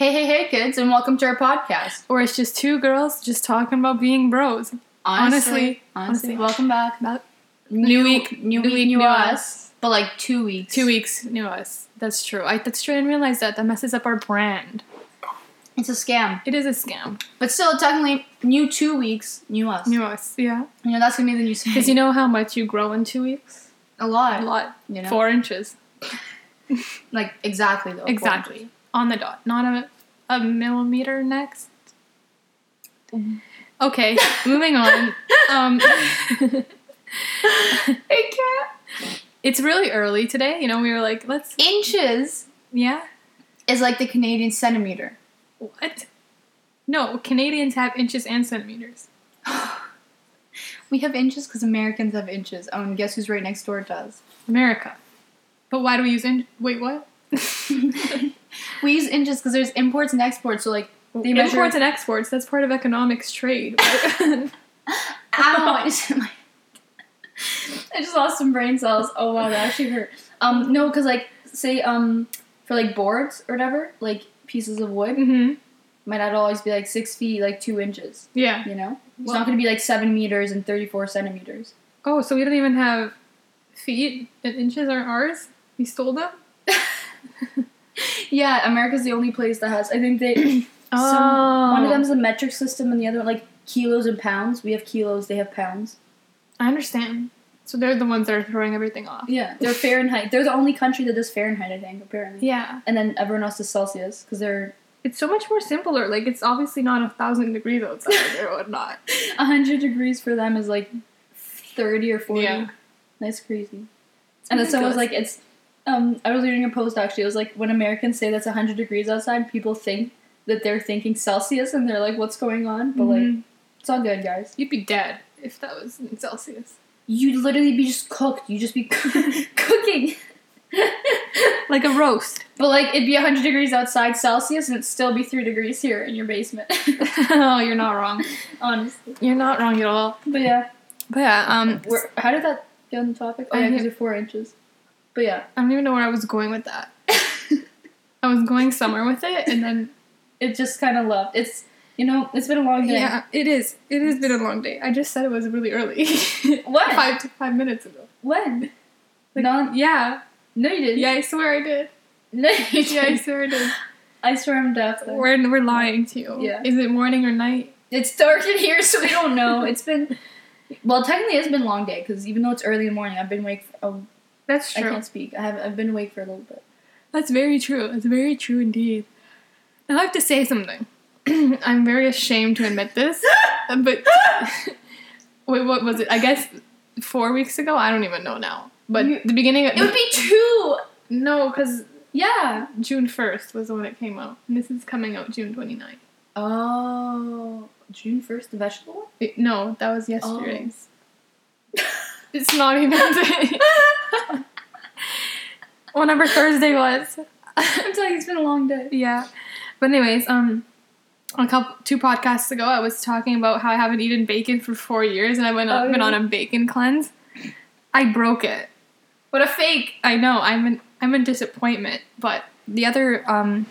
Hey, hey, hey, kids, and welcome to our podcast. Or it's just two girls just talking about being bros. Honestly, honestly, honestly. welcome back. About New, week, new, week, new, us. But like two weeks. two weeks new us. That's true. I that's true. I didn't realize that. That messes up our brand. It's a scam. It is a scam. But still, technically, new two weeks, new us. New us, yeah. You know, that's gonna be the new scam. Because you know how much you grow in two weeks? a lot. A lot. You know? Four inches. Like, exactly, though. Exactly. On the dot. Not a a millimeter next. Okay, moving on. Um, I can't. it's really early today. You know, we were like, let's. Inches Yeah. is like the Canadian centimeter. What? No, Canadians have inches and centimeters. We have inches because Americans have inches. Oh, and guess who's right next door does? America. But why do we use in? Wait, what? We use inches because there's imports and exports. So, like, they Imports measure. and exports. That's part of economics trade. Ow! I just, I just lost some brain cells. Oh wow, that actually hurt. Um, no, because like, say, um, for like boards or whatever, like pieces of wood, hmm might not always be like six feet, like two inches. Yeah. You know, it's Well- not going to be like seven meters and thirty-four centimeters. Oh, so we don't even have feet and inches aren't ours? We stole them? Yeah, America's the only place that has. I think they. Some, Oh. one of oh. them's a metric system, and the other one like kilos and pounds. We have kilos, they have pounds. I understand. So they're the ones that are throwing everything off. Yeah, they're Fahrenheit. They're the only country that does Fahrenheit, I think, apparently. Yeah. And then everyone else does Celsius because they're It's so much more simpler. Like, it's obviously not a thousand degrees outside or whatnot. A 100 degrees for them is like 30 or 40. Yeah. That's crazy. And then someone was like, it's. Um, I was reading a post actually. It was like when Americans say that's 100 degrees outside, people think that they're thinking Celsius and they're like, what's going on? But like, Mhm. it's all good, guys. You'd be dead if that was in Celsius. You'd literally be just cooked. You'd just be cooking. Like a roast. But like, it'd be 100 degrees outside Celsius and it'd still be 3 degrees here in your basement. oh, you're not wrong. Honestly. You're not wrong at all. But yeah. But yeah, um, Where, how did that get on the topic? Oh, yeah, because you're 4 inches. But yeah. I don't even know where I was going with that. I was going somewhere with it, and then it just kind of left. It's you know, it's been a long day. yeah, it is. It has been a long day. I just said it was really early. what? Five to five minutes ago. When? Like, no, Yeah. no, you didn't. Yeah, I swear I did. No, you Yeah, I swear I did. I swear I'm deaf. We're we're lying to you. Yeah. Is it morning or night? It's dark in here, so we don't know. It's been well, technically, it's been a long day because even though it's early in the morning, I've been awake. For, oh, That's true. I can't speak. I have. I've been awake for a little bit. That's very true. That's very true indeed. Now I have to say something. I'm very ashamed to admit this, but wait, what was it? I guess four weeks ago. I don't even know now. But You- the beginning of It would be two. no, because Yeah. June first was when it came out. And this is coming out June 29th. Oh, June first, the vegetable. It- no, that was yesterday's. Oh. It's not even. day. Whenever Thursday was. I'm telling you, it's been a long day. Yeah. But anyways, um a couple two podcasts ago I was talking about how I haven't eaten bacon for four years and I went Oh, been yeah. on a bacon cleanse. I broke it. What a fake. I know, I'm in I'm in disappointment. But the other um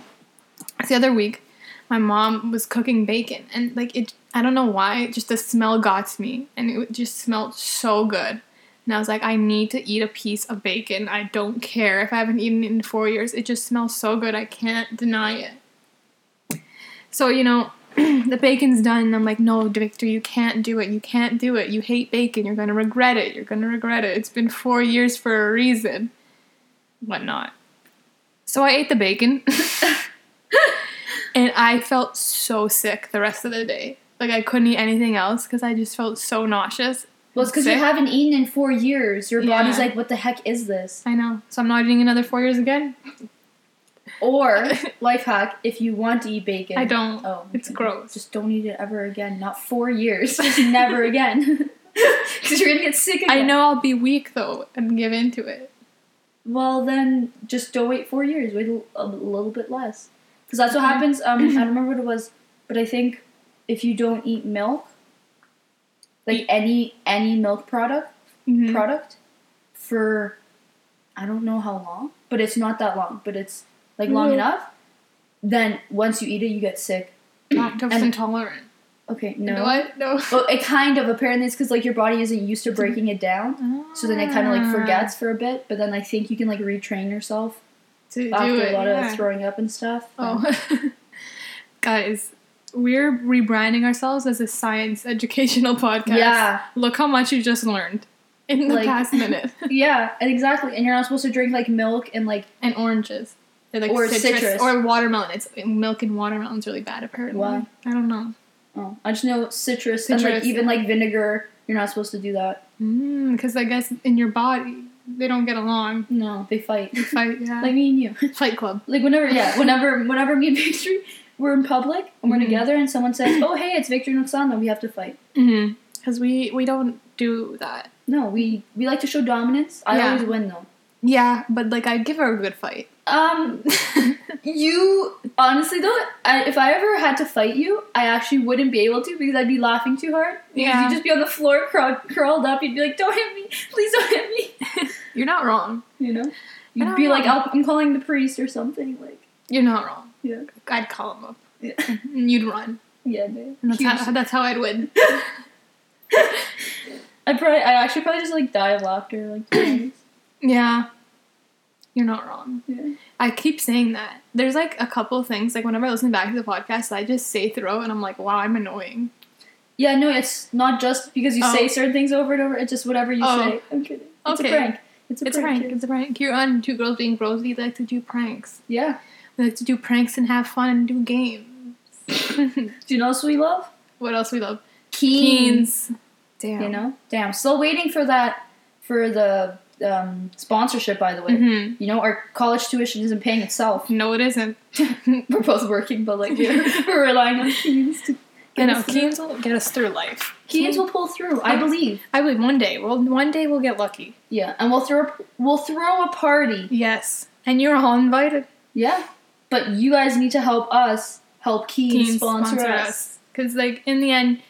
the other week my mom was cooking bacon and like it I don't know why, just the smell got to me and it just smelled so good. And I was like, I need to eat a piece of bacon. I don't care if I haven't eaten it in four years. It just smells so good. I can't deny it. So, you know, the bacon's done. And I'm like, no, Victor, you can't do it. You can't do it. You hate bacon. You're going to regret it. You're going to regret it. It's been four years for a reason. Whatnot. So I ate the bacon. and I felt so sick the rest of the day. Like, I couldn't eat anything else because I just felt so nauseous. Well, it's because you haven't eaten in four years. Your body's Yeah. like, what the heck is this? I know. So I'm not eating another four years again? Or life hack: if you want to eat bacon, I don't. Oh, It's gross. Just don't eat it ever again. Not four years. Just never again. Because you're gonna get sick again. I know I'll be weak though and give in to it. Well, then just don't wait four years. Wait a, a little bit less. Because that's what happens. Um, I don't remember what it was, but I think if you don't eat milk, like any any milk product Mhm. product, for I don't know how long, but it's not that long. But it's like long Ooh. enough. then once you eat it, you get sick. Lactose And- intolerant. Okay, no. What? No. Well, it kind of apparently it's because like your body isn't used to breaking it down, so then it kind of Ah. like forgets for a bit. But then I think you can like retrain yourself to do after it. a lot yeah. of throwing up and stuff. Oh, guys, we're rebranding ourselves as a science educational podcast. yeah, Look how much you just learned in the Like- past minute. yeah, and exactly. And you're not supposed to drink like milk and like and oranges. They're like Or citrus, citrus. or watermelon. It's milk and watermelon's really bad apparently. Why? I don't know. oh, I just know citrus, and like even like vinegar. You're not supposed to do that. Mm, because I guess in your body they don't get along. No, they fight. They fight. Yeah. like me and you. Fight Club. Like whenever, yeah, whenever, whenever me and Victory we're in public and we're Mhm. together, and someone says, "Oh, hey, it's Victor and Oksana," we have to fight. Mm-hmm. Because we we don't do that. No, we we like to show dominance. I Yeah. always win though. Yeah, but like I'd give her a good fight. Um, you honestly though, I, if I ever had to fight you, I actually wouldn't be able to because I'd be laughing too hard. Yeah. you'd just be on the floor, crawl, curled up. You'd be like, "Don't hit me, please don't hit me." You're not wrong. You know, you'd be like. I'll, "I'm calling the priest or something." Like, You're not wrong. Yeah, I'd call him up. yeah, And you'd run. yeah. dude. And that's, how, that's how I'd win. I'd probably, I'd actually probably just like die of laughter. Like, to be honest. Yeah. You're not wrong. yeah. I keep saying that. There's like a couple things, like whenever I listen back to the podcast, I just say throughout and I'm like, wow, I'm annoying. Yeah, no, it's not just because you Oh. say certain things over and over. It's just whatever you Oh. say. I'm kidding. It's Okay. a prank. It's a It's prank. prank. It's a prank. You're on Two Girls Being Bros. We like to do pranks. Yeah. We like to do pranks and have fun and do games. Do you know what else we love? what else we love? Keens. Keens. Damn. You know? Damn. Still waiting for that, for the um, sponsorship, by the way. hmm You know, our college tuition isn't paying itself. No, it isn't. We're both working, but like, we're, we're relying on Keens to You get know, us through. Keens will get us through life. Keens will pull through, I believe. I believe one day. Well, one day we'll get lucky. Yeah, and we'll throw we'll throw a party. Yes. And you're all invited. Yeah, but you guys need to help us help Keens, Keens sponsor, us. Because, like, in the end,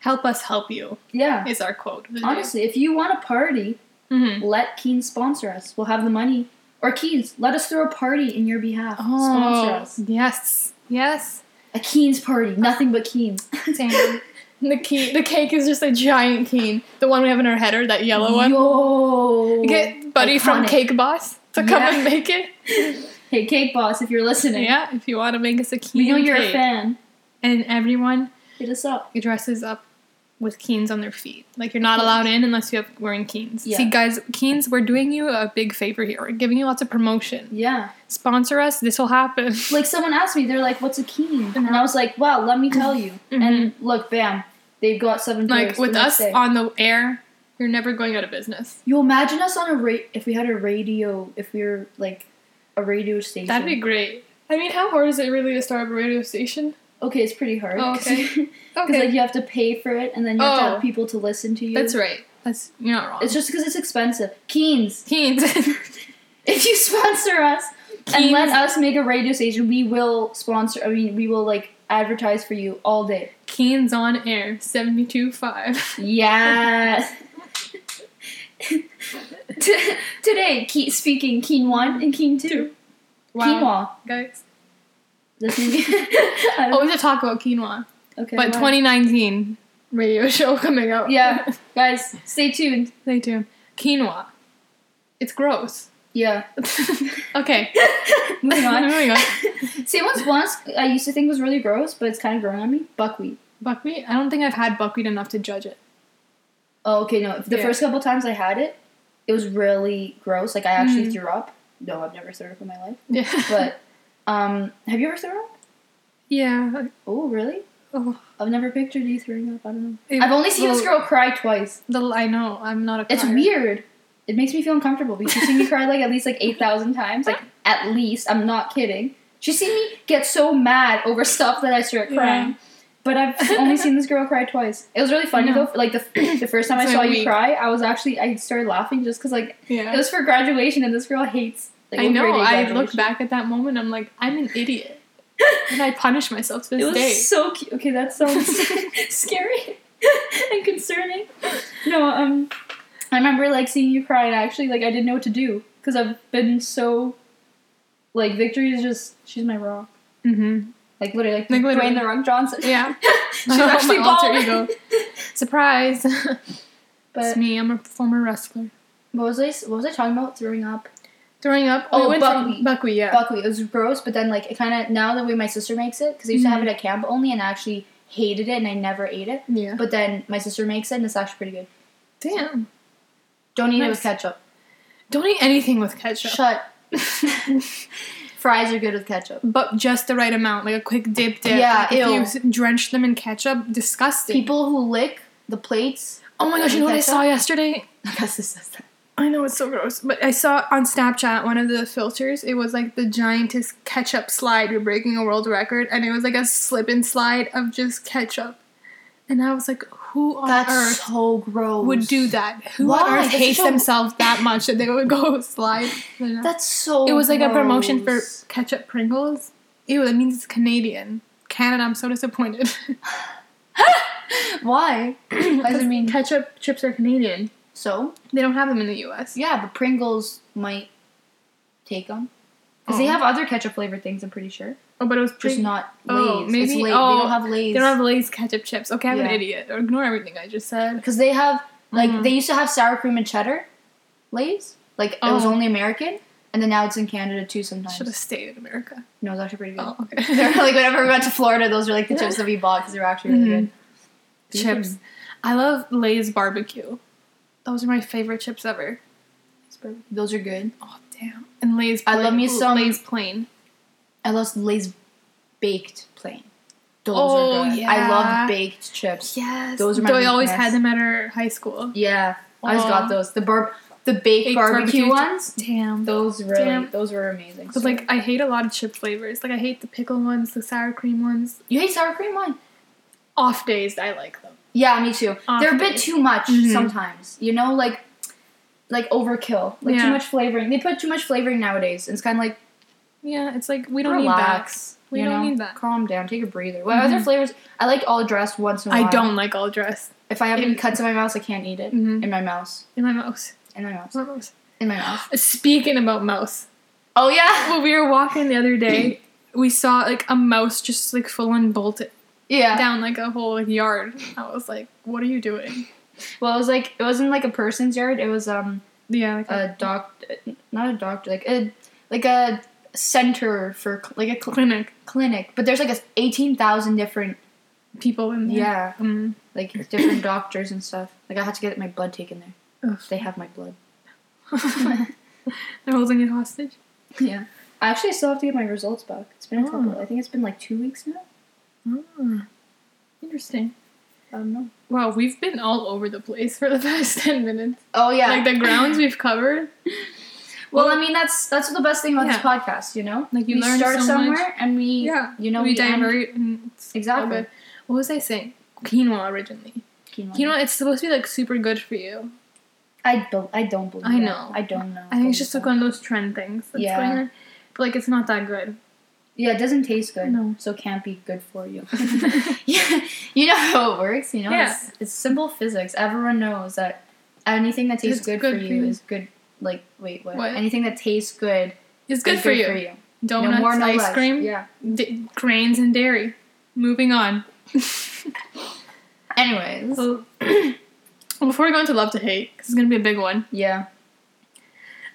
help us help you Yeah, is our quote. honestly, if you want a party, Mhm. let Keens sponsor us. We'll have the money. Or Keens, let us throw a party in your behalf. Sponsor Oh, us. yes. Yes. A Keens party, nothing but Keens. Damn. the key, the cake is just a giant keen. The one we have in our header, that yellow one. Yo. Get Buddy from Cake Boss to come Yeah. and make it. Hey, Cake Boss, if you're listening, Yeah, if you want to make us a keen we know you're cake. a fan. And everyone Hit us up. dresses up with keens on their feet. Like you're not allowed in unless you have wearing keens. Yeah. See, guys, keens, we're doing you a big favor here. We're giving you lots of promotion. Yeah. Sponsor us. This will happen. Like someone asked me, they're like, "What's a Keen?" And I was like, "Wow, let me tell you." Mhm. And look, bam, they've got seven. Like with us day. on the air, you're never going out of business. you imagine us on a ra- if we had a radio, if we were like a radio station. That'd be great. I mean, how hard is it really to start up a radio station? okay. It's pretty hard. Oh, okay. Because Okay, like you have to pay for it, and then you have to Oh. have people to listen to you. that's right. That's you're not wrong. It's just because it's expensive. Keens, keens. if you sponsor us and let us make a radio station, we will sponsor. I mean, we will like advertise for you all day. keens on air. Seventy two five. Yes. T- Today, Ke- speaking Keen 1 and Keen 2. Wow, guys. Quinoa. Listening. Oh, don't- we should talk about quinoa. okay. But wow. 2019 radio show coming out. Yeah. Guys, stay tuned. Stay tuned. Quinoa. It's gross. Yeah. Okay. Moving on. Moving on. See, once once I used to think was really gross, but it's kind of growing on me. Buckwheat. Buckwheat? I don't think I've had buckwheat enough to judge it. Oh, okay. No, the Yeah. first couple times I had it, it was really gross. Like I actually Mm. threw up. No, I've never thrown up in my life. Yeah. But um, have you ever thrown up? yeah. Oh, really? Oh, I've never pictured you throwing up. I don't know. It- I've only seen this girl cry twice. The, I know. I'm not a. It's weird. It makes me feel uncomfortable because she's seen me cry like at least like eight thousand times, like at least. I'm not kidding. She's seen me get so mad over stuff that I start Yeah. But I've only seen this girl cry twice. It was really funny Yeah. though. Like the the first time I saw you cry, I was actually I started laughing just because like Yeah. it was for graduation and this girl hates. Like, I know. I look back at that moment. I'm like, I'm an idiot, and I punish myself to this It this was day. so cute. Okay, that sounds scary and concerning. No, um, I remember like seeing you cry and actually like I didn't know what to do because I've been so like Victory is just she's my rock. Mm-hmm. Like literally, like, Like, literally. Dwayne the Rock Johnson. Yeah. She's actually my alter ego. Surprise. But it's me. I'm a former wrestler. what was I? What was I talking about? Throwing up. Throwing up. Oh, oh went buckwheat. buckwheat. Yeah. Buckwheat. It was gross, but then like it kind of now the way my sister makes it because I used to have it mm-hmm. at camp only, and I actually hated it and I never ate it. yeah. But then my sister makes it, and it's actually pretty good. Damn. Don't eat it with ketchup. Don't eat anything with ketchup. Shut. Fries are good with ketchup. but just the right amount, like a quick dip dip. Yeah, Like, if you ew. drench them in ketchup, disgusting. People who lick the plates. oh my gosh, you know what I saw yesterday? I guess this says that. I know it's so gross, but I saw on Snapchat one of the filters. It was like the giantest ketchup slide. You're breaking a world record, and it was like a slip and slide of just ketchup. And I was like, who on That's earth so gross. would do that? Who Why? on earth That's hates a- themselves that much that they would go slide? Know. That's so. it was like a promotion for ketchup Pringles. Ew, that means it's Canadian. Canada, I'm so disappointed. Why? What does it mean? ketchup chips are Canadian. So They don't have them in the U.S. yeah, but Pringles might take them because they Oh. have other ketchup flavored things. I'm pretty sure, Oh, but it was just Pring- not Oh, Lay's. It's maybe- oh, they don't have Lay's. They don't have Lay's ketchup chips. Okay, I'm an Yeah. idiot. Ignore everything I just said. because they have like Mhm. they used to have sour cream and cheddar Lay's. Like it was Oh. only American, and then now it's in Canada too. Sometimes Should have stayed in America. no, it's actually pretty good. Oh, okay. They're like whenever we went to Florida, those were like the chips that we bought because they were actually really Mhm. good. chips. I love Lay's barbecue. Those are my favorite chips ever. Those are good. Oh damn! And Lay's. I love me some- Lay's plain. I love Lay's baked plain. Those Oh, are good. yeah. I love baked chips. Yes. Those are my They always had them at our high school. Yeah, I just Oh. got those. The bar, the baked, Baked barbecue, barbecue ones. Damn. Those really, Damn. those were amazing. But like, I hate a lot of chip flavors. Like, I hate the pickle ones, the sour cream ones. you hate sour cream one? Off days, I like them. Yeah, me too. Off They're a bit days. too much Mhm. sometimes. You know, like like overkill, like Yeah. too much flavoring. They put too much flavoring nowadays. and It's kind of like Yeah, it's like we don't relax. need that. We don't know? need that. Calm down. Take a breather. What Mhm. other flavors? I like all dressed once in a while. I don't like all dressed If I have any cuts in my mouth, I can't eat it. Mhm. In my mouth. in my mouth. In my mouth. In My mouth. In my mouth. Speaking about mouse, Oh yeah. when we were walking the other day, we saw like a mouse just like full on bolted Yeah. down like a whole like, yard. I was like, "What are you doing?" Well, it was like it wasn't like a person's yard. It was um Yeah, like a doc, not a doctor, like a like a center for cl- like a cl- clinic clinic. But there's like a eighteen thousand different people in there. yeah Mm. like different doctors and stuff. Like I had to get my blood taken there. Ugh. They have my blood. They're holding it hostage. Yeah. I actually still have to get my results back. It's been a Oh. couple. I think it's been like two weeks now. Ah, interesting. I don't know. Wow, we've been all over the place for the past ten minutes. Oh yeah. Like the grounds we've covered. well, I mean that's that's the best thing about this podcast. You know, Like you we learn start so somewhere much. and we Yeah, you know we, we divert. And it's all Exactly. good. What was I saying? Quinoa originally. Quinoa. Quinoa, it's supposed to be like super good for you. I don't. I don't believe. I that. know. I don't know. I think it's just like one of those trend things that's Yeah. going on. But like it's not that good. Yeah, it doesn't taste good. No. So it can't be good for you. yeah, you know how it works. You know, Yeah. it's, it's simple physics. Everyone knows that anything that tastes good, good for for you you. is good. Like, wait, what? What? Anything that tastes good is good, is for, you. For you. Donuts, no more, no ice less. cream, Yeah. d- grains, and dairy. Moving on. Anyways. So, before we go into love to hate, 'cause it's gonna be a big one. yeah.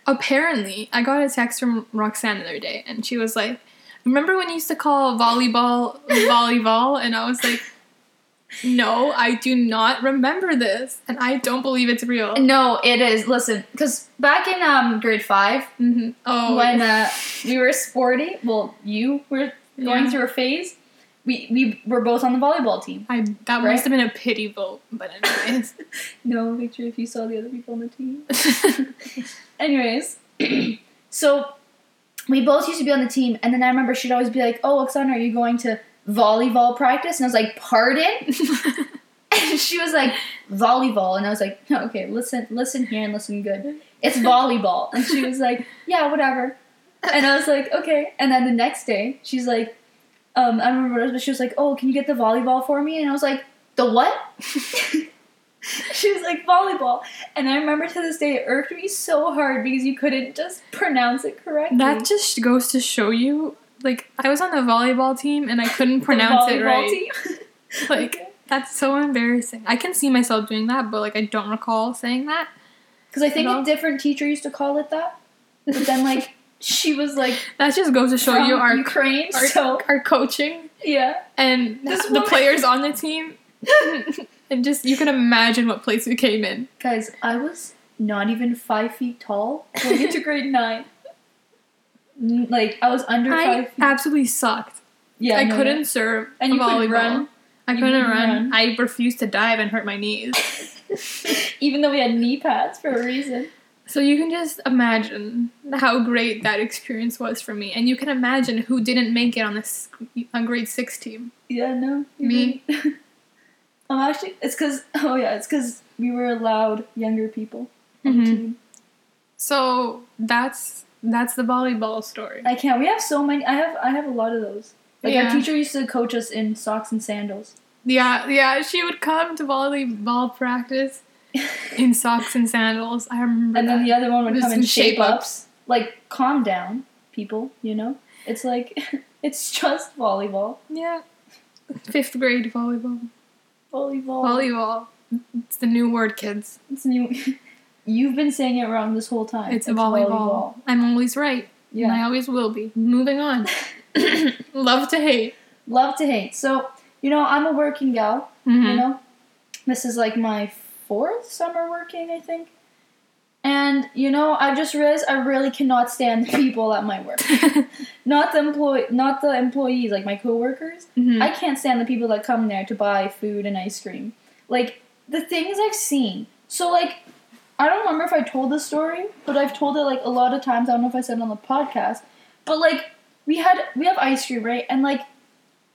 Apparently, I got a text from Roxanne the other day, and she was like, "Remember when you used to call volleyball volleyball?" And I was like, "No, I do not remember this, and I don't believe it's real." No, it is. Listen, because back in um grade five, hmm Oh, when uh, we were sporty, well, you were going Yeah. through a phase. We we were both on the volleyball team. I that Right? must have been a pity vote, but anyways. No picture if you saw the other people on the team. Anyways, so we both used to be on the team, and then I remember she'd always be like, "Oh, Oksana, are you going to volleyball practice?" And I was like, "Pardon?" And she was like, "Volleyball," and I was like, "No, okay, listen, listen here and listen good. It's volleyball." And she was like, "Yeah, whatever." And I was like, "Okay." And then the next day, she's like, um, I don't remember what it was, but she was like, "Oh, can you get the volleyball for me?" And I was like, "The what?" she was like, "Volleyball." And I remember to this day, it irked me so hard because you couldn't just pronounce it correctly. that just goes to show you like I was on the volleyball team and I couldn't pronounce it volleyball right. team. Like that's so embarrassing. I can see myself doing that, but like I don't recall saying that. Because I think a different teacher used to call it that. But then, like, she was like That just goes to show you our Ukraine, our, so our coaching yeah. and This the players on the team. and just you can imagine what place we came in. Guys, I was not even five feet tall going into grade nine. Like I was under I five feet. absolutely sucked. yeah, I no, couldn't serve And you volleyball. couldn't run. I couldn't couldn't run. run. I refused to dive and hurt my knees. Even though we had knee pads for a reason. So you can just imagine how great that experience was for me, and you can imagine who didn't make it on this on grade six team. Yeah, no. Me. I'm actually. It's because. Oh yeah, it's because we were allowed younger people on the Mhm. team. So that's that's the volleyball story. I can't. We have so many. I have. I have a lot of those. Like Yeah. our teacher used to coach us in socks and sandals. Yeah, yeah. She would come to volleyball practice in socks and sandals. I remember. And then the other one would come in shape shape-ups. ups. Like, calm down, people, you know? It's like, it's just volleyball. yeah, fifth grade volleyball. Volleyball. Volleyball. It's the new word, kids. It's new. You've been saying it wrong this whole time. It's, volleyball. I'm always right. And I always will be. Moving on. Love to hate. Love to hate. So, you know, I'm a working gal, Mhm. you know? This is like my fourth summer working, I think. And, you know, I just realized I really cannot stand the people at my work. not the employ not the employees, like my coworkers. Mhm. I can't stand the people that come there to buy food and ice cream. Like the things I've seen. So like I don't remember if I told this story, but I've told it like a lot of times. I don't know if I said it on the podcast. But like we had we have ice cream, right? And like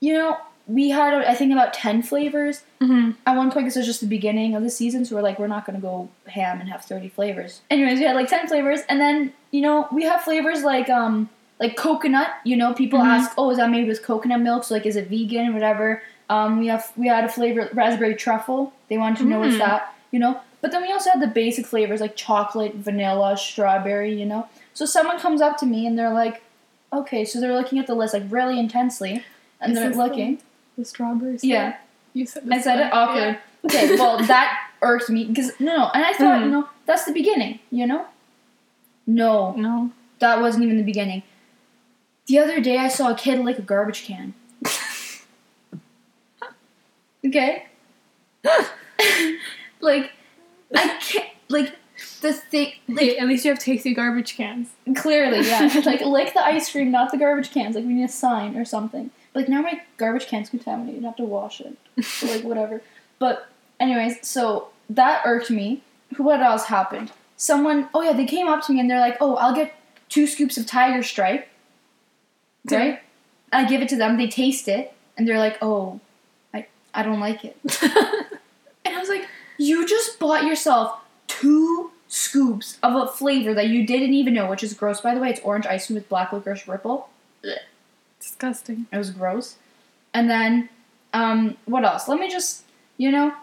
you know, we had I think about 10 flavors Mhm. at one point because it was just the beginning of the season, so we're like, we're not gonna go ham and have thirty flavors. Anyways, we had like ten flavors, and then you know we have flavors like um like coconut. You know, people Mhm. ask, oh, is that made with coconut milk? So like, is it vegan? Whatever. Um, we have we had a flavor raspberry truffle. They wanted to know what's Mm. that. You know, but then we also had the basic flavors like chocolate, vanilla, strawberry. You know, so someone comes up to me and they're like, okay, so they're looking at the list like really intensely, and they're looking. The strawberries. Yeah. You said. I said it awkward. Okay, well that irked me because no, no, and I thought Mhm. you know that's the beginning, you know. No, No. that wasn't even the beginning. The other day I saw a kid lick a garbage can. Okay. like, I can't. Like the thing. Like at least you have tasty garbage cans. clearly, yeah. like lick the ice cream, not the garbage cans. Like we need a sign or something. But like now my garbage can's contaminated. I have to wash it. So, like whatever. But anyways, so that irked me. What else happened? Someone, oh yeah, they came up to me and they're like, "Oh, I'll get two scoops of Tiger Stripe." Right? I give it to them. They taste it and they're like, "Oh, I I don't like it." And I was like, "You just bought yourself two scoops of a flavor that you didn't even know, which is gross by the way. It's orange ice cream with black licorice ripple. Disgusting. It was gross. And then, um, what else? Let me just, you know,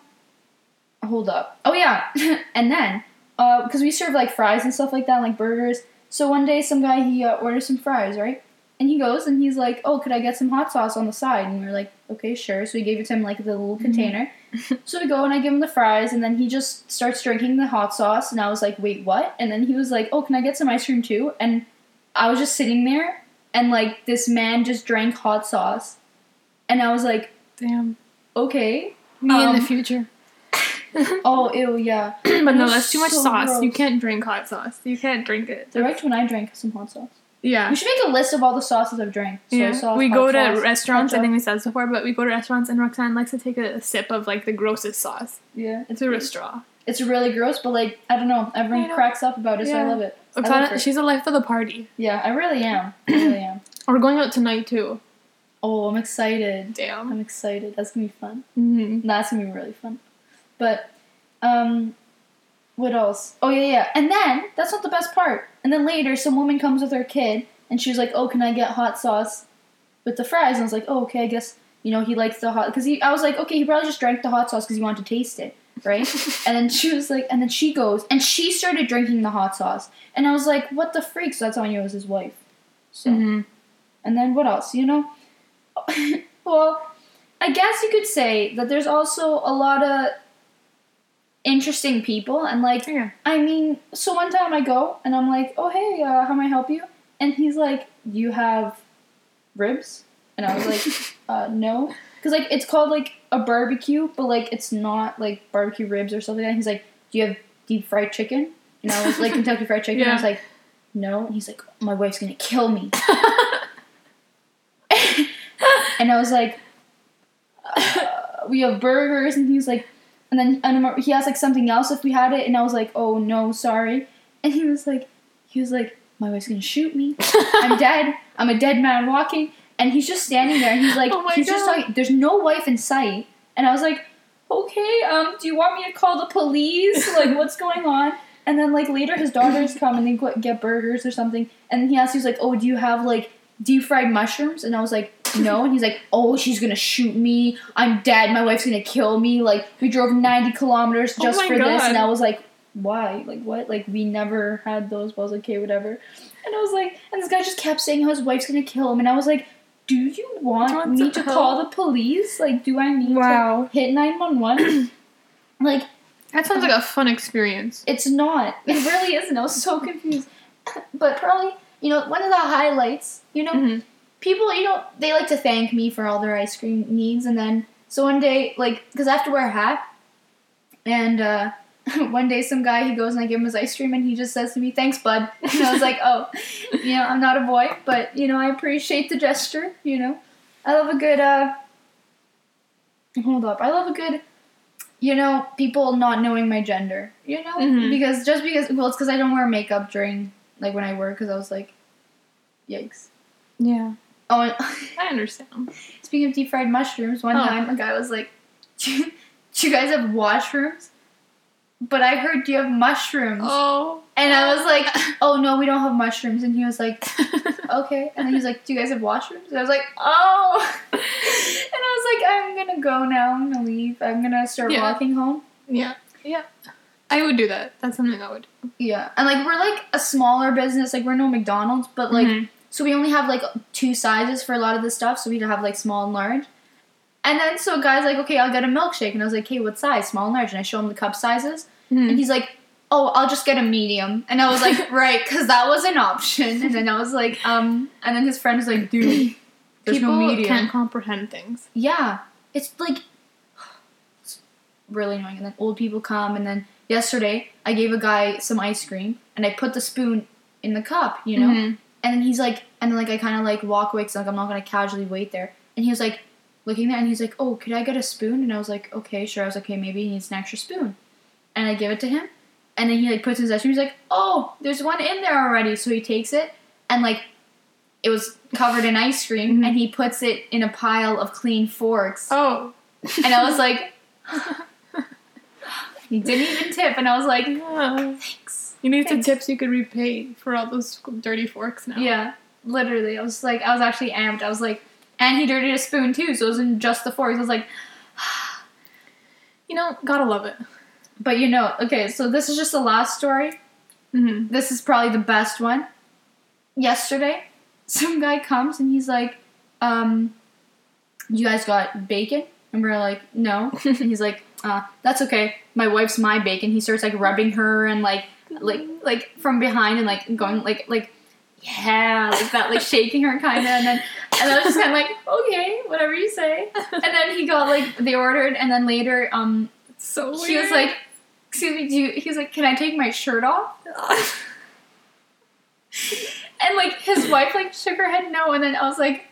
hold up. Oh yeah, and then, uh, because we serve like fries and stuff like that, like burgers. So one day, some guy he uh, orders some fries, right? And he goes and he's like, "Oh, could I get some hot sauce on the side?" And we are like, "Okay, sure." So we gave it to him like the little container. so we go and I give him the fries, and then he just starts drinking the hot sauce, and I was like, "Wait, what?" And then he was like, "Oh, can I get some ice cream too?" And I was just sitting there, and like this man just drank hot sauce, and I was like, Damn. "Okay." Me in Um, the future. Oh, ew, yeah. but no, that's too much so sauce. You can't drink hot sauce. You can't drink it. The right when I drank some hot sauce. Yeah. We should make a list of all the sauces I've drank. Soy Yeah. sauce, we go to sauce, restaurants. I think we said this before, but we go to restaurants and Roxanne likes to take a sip of like the grossest sauce Yeah, it's through a straw. It's really gross, but like I don't know, everyone know. cracks up about it, so I love it. I love Roxanne, she's a life of the party. Yeah, I really am. I really am. We're going out tonight too. Oh, I'm excited. Damn. I'm excited. That's gonna be fun. hmm That's gonna be really fun. But, um, what else? Oh yeah, yeah. And then that's not the best part. And then later, some woman comes with her kid, and she's like, "Oh, can I get hot sauce with the fries?" And I was like, "Oh, okay. I guess you know he likes the hot." Because he, I was like, "Okay, he probably just drank the hot sauce because he wanted to taste it, right?" and then she was like, and then she goes and she started drinking the hot sauce, and I was like, "What the freak?" So that's how I knew it was his wife. So hmm And then what else? You know, well, I guess you could say that there's also a lot of interesting people and like Yeah. I mean, so one time I go and I'm like, "Oh hey, uh, how may I help you?" And he's like, "You have ribs?" And I was like, uh, "No," because like it's called like a barbecue, but like it's not like barbecue ribs or something like that. He's like, "Do you have deep fried chicken?" And I was like, "Kentucky Fried Chicken." And I was like, "No." And he's like, "My wife's gonna kill me." and I was like, uh, "We have burgers," and he's like. And then I remember he asked like something else if we had it, and I was like, "Oh no, sorry." And he was like, he was like, "My wife's gonna shoot me. I'm dead. I'm a dead man walking." And he's just standing there, and he's like, Oh he's just God. like, "There's no wife in sight." And I was like, "Okay, um, do you want me to call the police? Like, what's going on?" And then like later, his daughters come and they go- get burgers or something, and he asked, he was like, "Oh, do you have like deep fried mushrooms?" And I was like, "No." And he's like, "Oh, she's gonna shoot me. I'm dead. My wife's gonna kill me. Like, we drove 90 kilometers Oh just my for this." And I was like, "Why? Like, what? Like, we never had those." But I was like, "Okay, whatever." And I was like, and this guy just kept saying how his wife's gonna kill him, and I was like, "Do you want, me to call the police? Like, do I need Wow. to hit 911?" like, That sounds like a fun experience. it's not. It really isn't. I was so confused. But probably, you know, one of the highlights, you know, Mhm. People, you know, they like to thank me for all their ice cream needs. And then, so one day, like, because I have to wear a hat. And uh, one day, some guy, he goes and I give him his ice cream and he just says to me, thanks, bud. And I was like, oh, you know, I'm not a boy, but, you know, I appreciate the gesture, you know. I love a good, uh, hold up. I love a good, you know, people not knowing my gender, you know? Mhm. Because just because, well, it's because I don't wear makeup during, like, when I work, because I was like, yikes. Yeah. Oh, and I understand. speaking of deep fried mushrooms, one Oh. time a guy was like, do you, do you guys have washrooms? But I heard, do you have mushrooms? Oh. And I was like, oh no, we don't have mushrooms. And he was like, okay. And then he was like, do you guys have washrooms? And I was like, oh. And I was like, I'm gonna go now. I'm gonna leave. I'm gonna start Yeah. walking home. yeah. Yeah. I would do that. That's something I would. do. Yeah. And like, we're like a smaller business. Like, we're no McDonald's, but like, Mhm. So we only have like two sizes for a lot of the stuff. So we have like small and large. And then so a guy's like, okay, I'll get a milkshake. And I was like, hey, what size? Small and large. And I show him the cup sizes. Mhm. And he's like, oh, I'll just get a medium. And I was like, right, because that was an option. And then I was like, um, and then his friend was like, dude, there's People no medium. You can't comprehend things. Yeah, it's like, it's really annoying. And then old people come. And then yesterday, I gave a guy some ice cream and I put the spoon in the cup, you know? Mhm. And then he's like, and then like I kind of like walk away because like I'm not gonna casually wait there. And he was like, looking there, and he's like, "Oh, could I get a spoon?" And I was like, "Okay, sure." I was like, "Okay, maybe he needs an extra spoon." And I give it to him, and then he like puts in his ice cream. He's like, "Oh, there's one in there already." So he takes it, and like, it was covered in ice cream, Mhm. and he puts it in a pile of clean forks. Oh. And I was like, he didn't even tip, and I was like. You need some tips you could repay for all those dirty forks now. Yeah, literally. I was like, I was actually amped. I was like, and he dirtied a spoon too, so it wasn't just the forks. I was like, You know, gotta love it. but you know, okay, so this is just the last story. Mm-hmm. This is probably the best one. Yesterday, some guy comes and he's like, um, you guys got bacon? And we're like, no. and he's like, uh, that's okay. My wife's my bacon. He starts like rubbing her and like, like, like from behind and like going like, like, yeah, like that, like shaking her kind of. And then, and I was just kind of like, okay, whatever you say. And then he got like, they ordered, and then later, um, so weird. he was like, excuse me, do you, he was like, can I take my shirt off? And like his wife like shook her head no, and then I was like,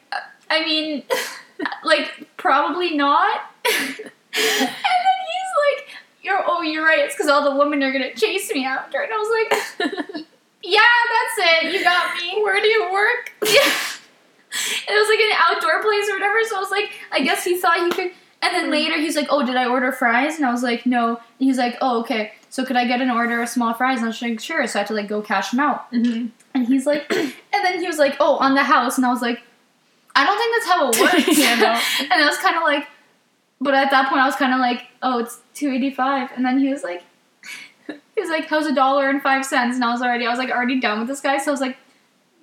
I mean, like probably not. and then he's like, you're oh you're right. It's because all the women are gonna chase me after. And I was like, yeah, that's it. You got me. Where do you work? Yeah. It was like an outdoor place or whatever. So I was like, I guess he thought he could. And then later he's like, oh, did I order fries? And I was like, no. And he's like, oh, okay. So could I get an order of small fries? And I was like, sure. So I had to like go cash them out. Mm-hmm. And he's like, and then he was like, oh, on the house. And I was like, I don't think that's how it works. Yeah, no. And I was kind of like, but at that point I was kind of like, oh, it's two eighty five. And then he was like, he was like, how's a dollar and five cents? And I was already, I was like already done with this guy. So I was like,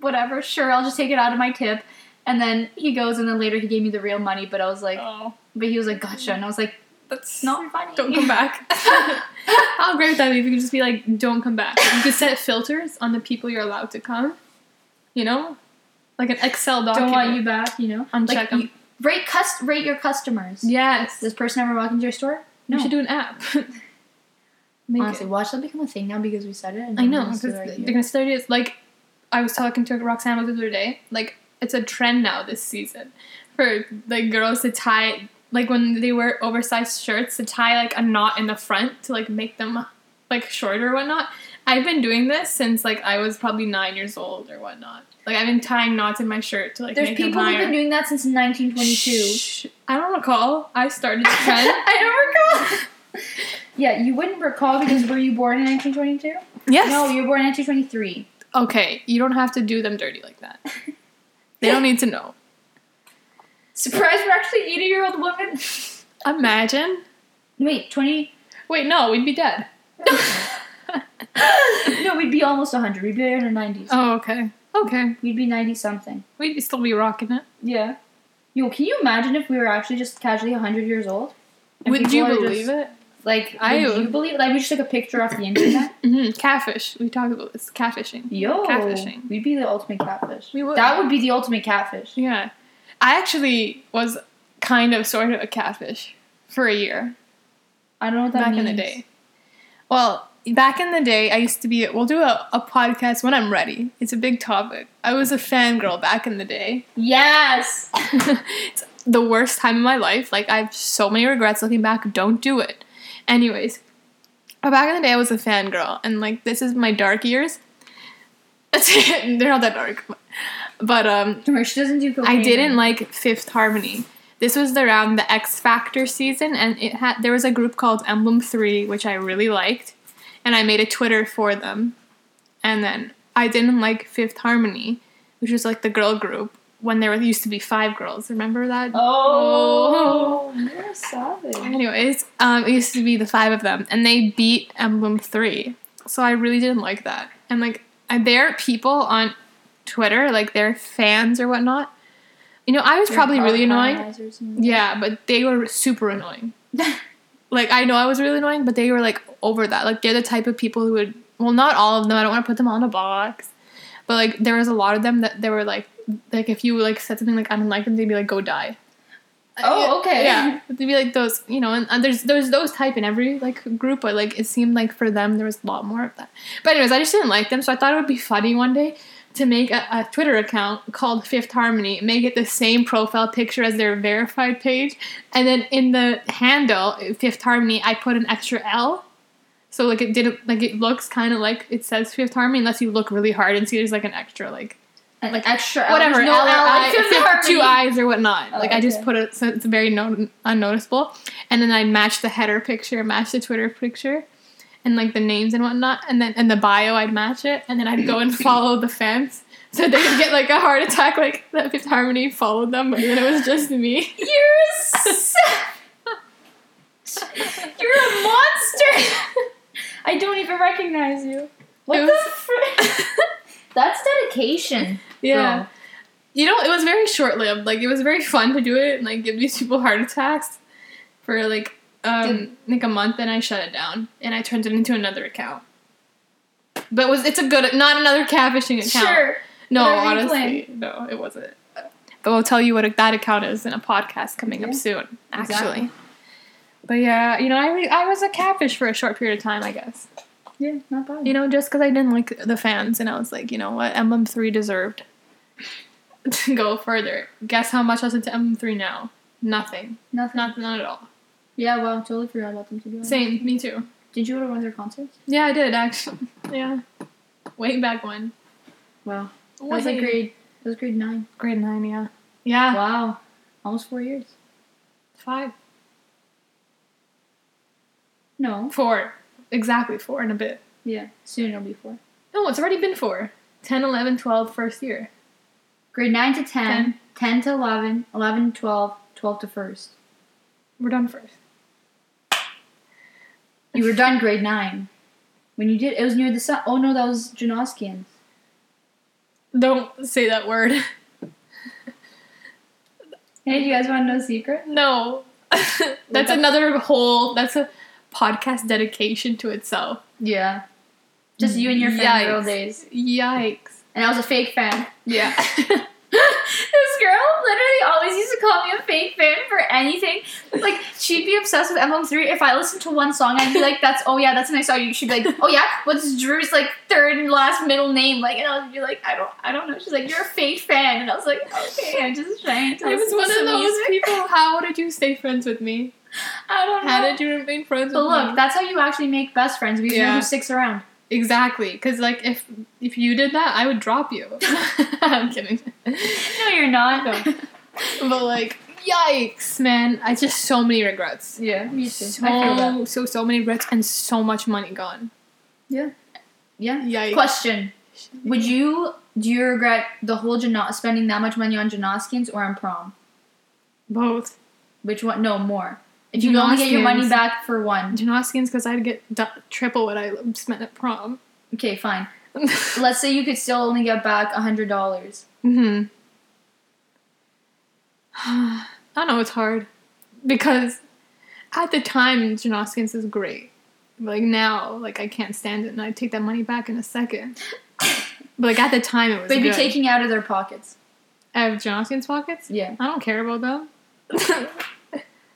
whatever, sure, I'll just take it out of my tip. And then he goes, and then later he gave me the real money, but I was like, oh, but he was like, gotcha. And I was like, that's not funny. Don't come back. How great would that be if you could just be like, don't come back. You could set filters on the people you're allowed to come. You know? Like an Excel document. Don't want you back, you know? Uncheck like, 'em. you- rate, cust- rate your customers. Yes. Does this person ever walk into your store? We No. should do an app. Honestly, it. watch that become a thing now because we said it. I know. Because they're gonna start it. Like, I was talking to Roxanne the other day. Like, it's a trend now this season for like girls to tie like when they wear oversized shirts to tie like a knot in the front to like make them like shorter or whatnot. I've been doing this since like I was probably nine years old or whatnot. Like I've been tying knots in my shirt to like There's make them people who've been doing that since 1922. Shh. I don't recall. I started the trend. I don't recall. yeah, you wouldn't recall because were you born in 1922? yes. No, you were born in 1923. Okay, you don't have to do them dirty like that. They don't need to know. Surprise, we're actually 80 year old women. Imagine. Wait, 20. Wait, no, we'd be dead. no, we'd be almost 100. We'd be in our 90s. Oh, okay. Okay. We'd be 90 something. We'd still be rocking it. Yeah. Yo, can you imagine if we were actually just casually 100 years old? And Would you believe just- it? Like, I would you believe Like, we just took a picture off the internet. hmm Catfish. We talked about this. Catfishing. Yo, Catfishing. we'd be the ultimate catfish. We would. That would be the ultimate catfish. Yeah. I actually was kind of sort of a catfish for a year I don't know what that back means. in the day. Well, back in the day, I used to be. We'll do a, a podcast when I'm ready. It's a big topic. I was a fangirl back in the day. Yes. it's the worst time of my life. Like I have so many regrets looking back. Don't do it. Anyways, back in the day, I was a fangirl, and like this is my dark years. They're not that dark, but um, she doesn't do cocaine. I didn't like Fifth Harmony. This was around the X Factor season, and it had there was a group called Emblem Three, which I really liked, and I made a Twitter for them. And then I didn't like Fifth Harmony, which was like the girl group when there used to be five girls. Remember that? Oh, you're a savage. Anyways, um, it used to be the five of them, and they beat Emblem Three. So I really didn't like that. And like, are people on Twitter, like they're fans or whatnot. You know, I was probably really annoying. Yeah, but they were super annoying. like I know I was really annoying, but they were like over that. Like they're the type of people who would well not all of them, I don't want to put them all in a box. But like there was a lot of them that they were like like if you like said something like I don't like them, they'd be like, Go die. Oh, okay. Yeah. They'd be like those you know, and, and there's there's those type in every like group, but like it seemed like for them there was a lot more of that. But anyways, I just didn't like them, so I thought it would be funny one day to make a, a Twitter account called Fifth Harmony, make it the same profile picture as their verified page, and then in the handle Fifth Harmony, I put an extra L. So like it didn't like it looks kind of like it says Fifth Harmony unless you look really hard and see there's like an extra like Like uh, extra whatever no L, I, like Fifth fifth- two eyes or whatnot. Oh, like I just put it so it's very no, unnoticeable, and then I match the header picture, match the Twitter picture, and like the names and whatnot, and then in the bio I'd match it, and then I'd go and follow the fans. So they would get like a heart attack, like that Fifth Harmony followed them, but then it was just me. You're a You're a monster. I don't even recognize you. What It the was- frick? That's dedication. Yeah. Girl. You know, it was very short lived. Like it was very fun to do it and like give these people heart attacks for like um like a month and I shut it down and I turned it into another account. But it was it's a good not another catfishing account. Sure. No, honestly, no, it wasn't. But we'll tell you what that account is in a podcast coming up soon. Actually. Exactly. But yeah, you know, I I was a catfish for a short period of time, I guess. Yeah, not bad. You know, just because I didn't like the fans, and I was like, you know what, Emblem Three deserved to go further. Guess how much I was into Emblem Three now? Nothing. Nothing. Not not at all. Yeah, well, totally forgot about them to be honest. Same. Me too. Did you go to one of their concerts? Yeah, I did actually. Yeah. Way back when. Wow. That was like grade. That was grade nine. grade nine. Yeah. Yeah. Wow. Almost four years. Five. No. Four. Exactly four and a bit. Yeah. Soon it'll be four. No, it's already been four. 10, 11, 12, first year. Grade 9 to 10, 10, to 11, 11 to 12, 12 to 1st. We're done first. You were done grade 9. When you did, it was near the sun. Oh no, that was Janoskians. Don't say that word. Hey, do you guys want to know a secret? No. that's another whole. That's a podcast dedication to itself. Yeah. Just you and your fangirl Yikes. days. Yikes. And I was a fake fan. Yeah. this girl literally always used to call me a fake fan for anything. Like she'd be obsessed with MM3. If I listened to one song, I'd be like, "That's oh yeah, that's a nice song." She'd be like, "Oh yeah, what's Drew's like third and last middle name?" Like, and I would be like, "I don't, I don't know." She's like, "You're a fake fan," and I was like, "Okay, I'm just trying to." I was one of those music." people. How did you stay friends with me? I don't know. How did you remain friends But look, me? that's how you actually make best friends. Because you know who sticks around. Exactly, because like if if you did that, I would drop you. I'm kidding. No, you're not. No. But like, yikes, man! I just so many regrets. Yeah, me too. I feel that. So so so many regrets and so much money gone. Yeah. Yeah. Yikes. Question: Would you do you regret the whole Jana- spending that much money on Janoskians or on prom? Both. Which one? No, more. If you only get your money back for one. Janoskians because I'd get du- triple what I spent at prom. Okay, fine. Let's say you could still only get back hundred dollars. hmm I know. It's hard because at the time Janoskians is great. But like now, like I can't stand it, and I take that money back in a second. But like at the time, it was. But you'd be taking out of their pockets. out of Janoskians pockets. Yeah. I don't care about them.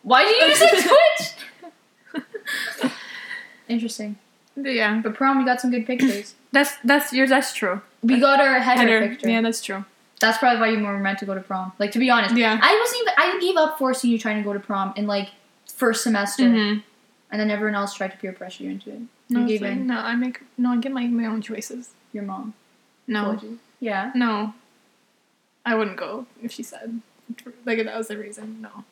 Why do you use a Twitch? Interesting. But yeah, But prom, we got some good pictures. that's that's yours. That's true. We got our header, Header. picture. Yeah, that's true. That's probably why you were meant to go to prom. Like to be honest, Yeah. I wasn't even. I gave up forcing you trying to go to prom in like first semester, Mm-hmm. and then everyone else tried to peer pressure you into it. No, You gave like, in. no, I make no. I get my my own choices. Your mom No, told you. Yeah. no, I wouldn't go if she said like if that was the reason. No.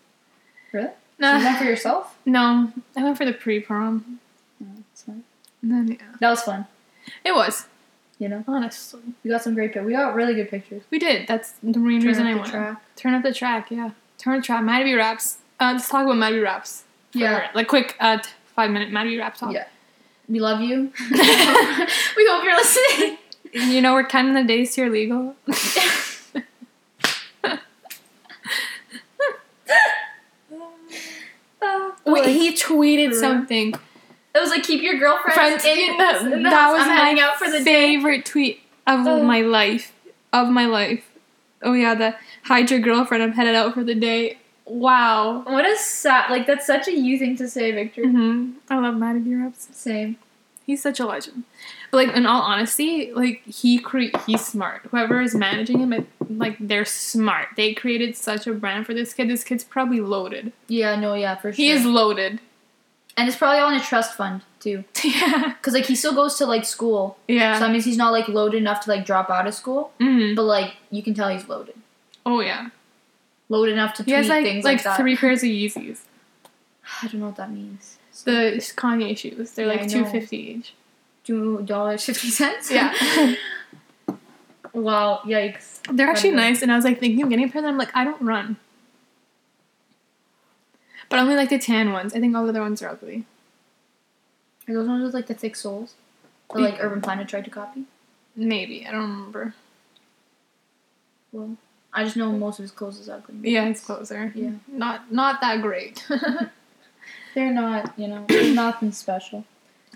Really? No, you went for yourself? no, I went for the pre prom. Fine. Then yeah, That was fun. it was You know, honestly. we got some great pictures. We got really good pictures. We did. That's the main Turn reason I went. track. Turn up the track. Yeah, turn up the track. Matty raps. Uh, let's talk about Matty raps. for, Yeah. like quick uh t- five minute Matty rap talk. Yeah. We love you. we hope you're listening. You know we're counting the days till you're legal. Wait, he tweeted real? something. It was like keep your girlfriend Friends, in, that, in the that house. was I'm my out for the day. favorite tweet of Oh. my life. Of my life. Oh yeah, the hide your girlfriend. I'm headed out for the day. Wow. What a sad like that's such a you thing to say, Victor. hmm I love MattyB raps. Same. He's such a legend. But like in all honesty, like he cre- he's smart. Whoever is managing him, it, like they're smart. They created such a brand for this kid. This kid's probably loaded. Yeah, no, yeah, for sure. He is loaded. and it's probably all in a trust fund too, yeah. because like he still goes to like school, Yeah. so that means he's not like loaded enough to like drop out of school. Mhm. But like you can tell he's loaded, Oh yeah. loaded enough to He tweet has like things like, like, three pairs of Yeezys. I don't know what that means. The Kanye shoes. They're Yeah, like two fifty each. Two dollars fifty cents. Yeah. wow. Yikes. They're actually nice, and I was like thinking of getting a pair. And I'm like, I don't run. But I only like the tan ones. I think all the other ones are ugly. Are those ones with like the thick soles? That like Urban Planet tried to copy. Maybe I don't remember. Well, I just know most of his clothes is ugly. Yeah, it's closer. Yeah. Not not that great. They're not, you know, nothing special.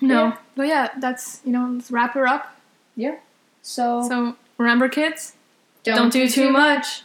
no. Yeah. But yeah, that's you know, let's wrap her up. Yeah. So, So remember kids, don't do too much.